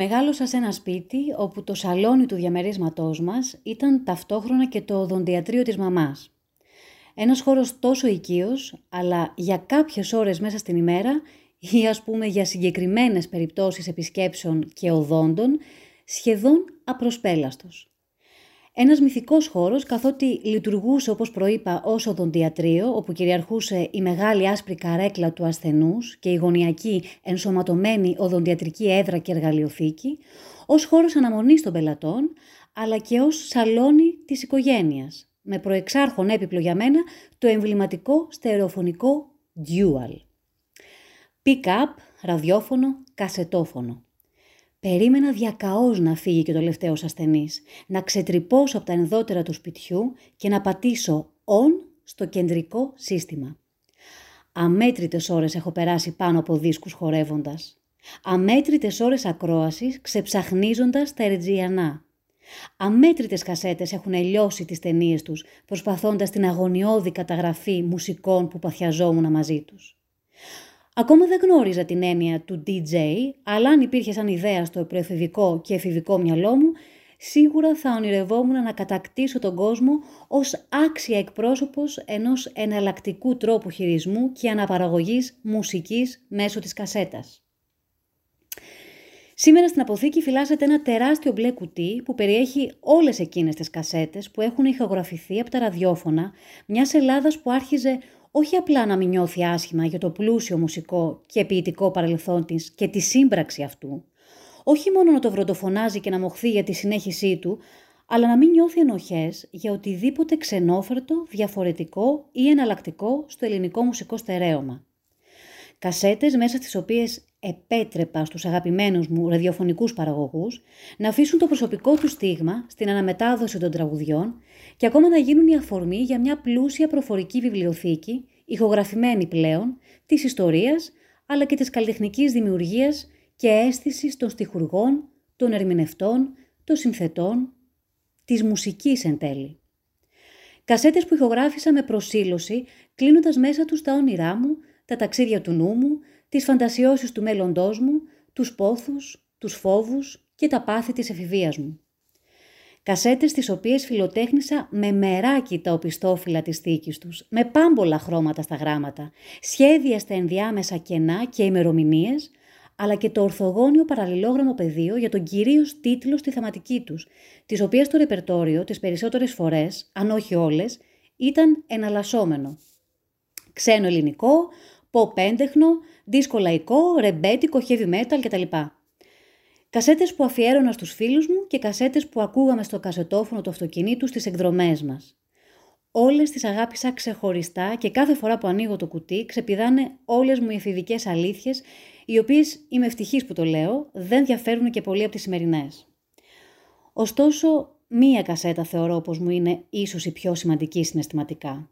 Μεγάλωσα σε ένα σπίτι όπου το σαλόνι του διαμερίσματός μας ήταν ταυτόχρονα και το οδοντιατρίο της μαμάς. Ένας χώρος τόσο οικείος, αλλά για κάποιες ώρες μέσα στην ημέρα ή ας πούμε για συγκεκριμένες περιπτώσεις επισκέψεων και οδόντων, σχεδόν απροσπέλαστος. Ένας μυθικός χώρος, καθότι λειτουργούσε όπως προείπα ως οδοντιατρίο, όπου κυριαρχούσε η μεγάλη άσπρη καρέκλα του ασθενούς και η γωνιακή ενσωματωμένη οδοντιατρική έδρα και εργαλειοθήκη, ως χώρος αναμονής των πελατών, αλλά και ως σαλόνι της οικογένειας, με προεξάρχον έπιπλο για μένα το εμβληματικό στερεοφωνικό dual. Pick-up, ραδιόφωνο, κασετόφωνο. Περίμενα διακαώς να φύγει και το τελευταίος ασθενής, να ξετρυπώσω από τα ενδότερα του σπιτιού και να πατήσω on στο κεντρικό σύστημα. Αμέτρητες ώρες έχω περάσει πάνω από δίσκους χορεύοντας. Αμέτρητες ώρες ακρόασης ξεψαχνίζοντας τα ερτζιανά. Αμέτρητες κασέτες έχουν λιώσει τις ταινίες τους, προσπαθώντας την αγωνιώδη καταγραφή μουσικών που παθιαζόμουν μαζί τους. Ακόμα δεν γνώριζα την έννοια του DJ, αλλά αν υπήρχε σαν ιδέα στο προεφηβικό και εφηβικό μυαλό μου, σίγουρα θα ονειρευόμουν να κατακτήσω τον κόσμο ως άξια εκπρόσωπος ενός εναλλακτικού τρόπου χειρισμού και αναπαραγωγής μουσικής μέσω της κασέτας. Σήμερα στην αποθήκη φυλάσσεται ένα τεράστιο μπλε κουτί που περιέχει όλες εκείνες τις κασέτες που έχουν ηχογραφηθεί από τα ραδιόφωνα μιας Ελλάδας που άρχιζε όχι απλά να μην νιώθει άσχημα για το πλούσιο μουσικό και ποιητικό παρελθόν της και τη σύμπραξη αυτού, όχι μόνο να το βροντοφωνάζει και να μοχθεί για τη συνέχισή του, αλλά να μην νιώθει ενοχές για οτιδήποτε ξενόφερτο, διαφορετικό ή εναλλακτικό στο ελληνικό μουσικό στερέωμα. Κασέτες μέσα στις οποίες επέτρεπα στους αγαπημένους μου ραδιοφωνικούς παραγωγούς να αφήσουν το προσωπικό τους στίγμα στην αναμετάδοση των τραγουδιών και ακόμα να γίνουν η αφορμή για μια πλούσια προφορική βιβλιοθήκη, ηχογραφημένη πλέον, της ιστορίας αλλά και της καλλιτεχνικής δημιουργίας και αίσθησης των στιχουργών, των ερμηνευτών, των συνθετών, της μουσικής εν τέλει. Κασέτες που ηχογράφησα με προσήλωση, κλείνοντας μέσα τους τα όνειρά μου, τα ταξίδια του νου μου, τις φαντασιώσεις του μέλλοντός μου, τους πόθους, τους φόβους και τα πάθη της εφηβείας μου. Κασέτες τις οποίες φιλοτέχνησα με μεράκι τα οπιστόφυλλα της θήκης τους, με πάμπολα χρώματα στα γράμματα, σχέδια στα ενδιάμεσα κενά και ημερομηνίες, αλλά και το ορθογώνιο παραλληλόγραμμο πεδίο για τον κυρίως τίτλο στη θεματική τους, τις οποίες το ρεπερτόριο τις περισσότερες φορές, αν όχι όλες, ήταν εναλλασσόμενο. Ξένο ελληνικό, pop έντεχνο, δίσκο λαϊκό, ρεμπέτικο, heavy metal κτλ. Κασέτες που αφιέρωνα στους φίλους μου και κασέτες που ακούγαμε στο κασετόφωνο του αυτοκινήτου στις εκδρομές μας. Όλες τις αγάπησα ξεχωριστά και κάθε φορά που ανοίγω το κουτί ξεπηδάνε όλες μου οι εφηβικές αλήθειες, οι οποίες είμαι ευτυχής που το λέω, δεν διαφέρουν και πολύ από τις σημερινές. Ωστόσο, μία κασέτα θεωρώ πως μου είναι ίσως η πιο σημαντική συναισθηματικά.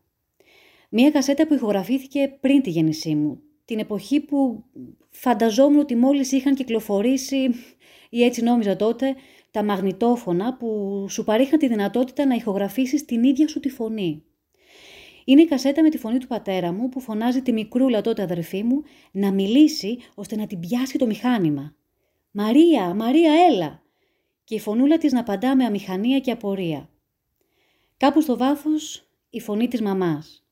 Μία κασέτα που ηχογραφήθηκε πριν τη γέννησή μου, την εποχή που φανταζόμουν ότι μόλις είχαν κυκλοφορήσει, ή έτσι νόμιζα τότε, τα μαγνητόφωνα που σου παρήχαν τη δυνατότητα να ηχογραφήσεις την ίδια σου τη φωνή. Είναι η κασέτα με τη φωνή του πατέρα μου που φωνάζει τη μικρούλα τότε αδερφή μου να μιλήσει ώστε να την πιάσει το μηχάνημα. «Μαρία, Μαρία, έλα!» και η φωνούλα της να απαντά με αμηχανία και απορία. Κάπου στο βάθος η φωνή της μαμάς.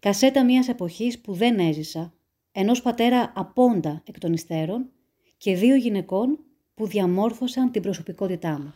Κασέτα μιας εποχής που δεν έζησα, ενός πατέρα απόντα εκ των υστέρων και δύο γυναικών που διαμόρφωσαν την προσωπικότητά μου.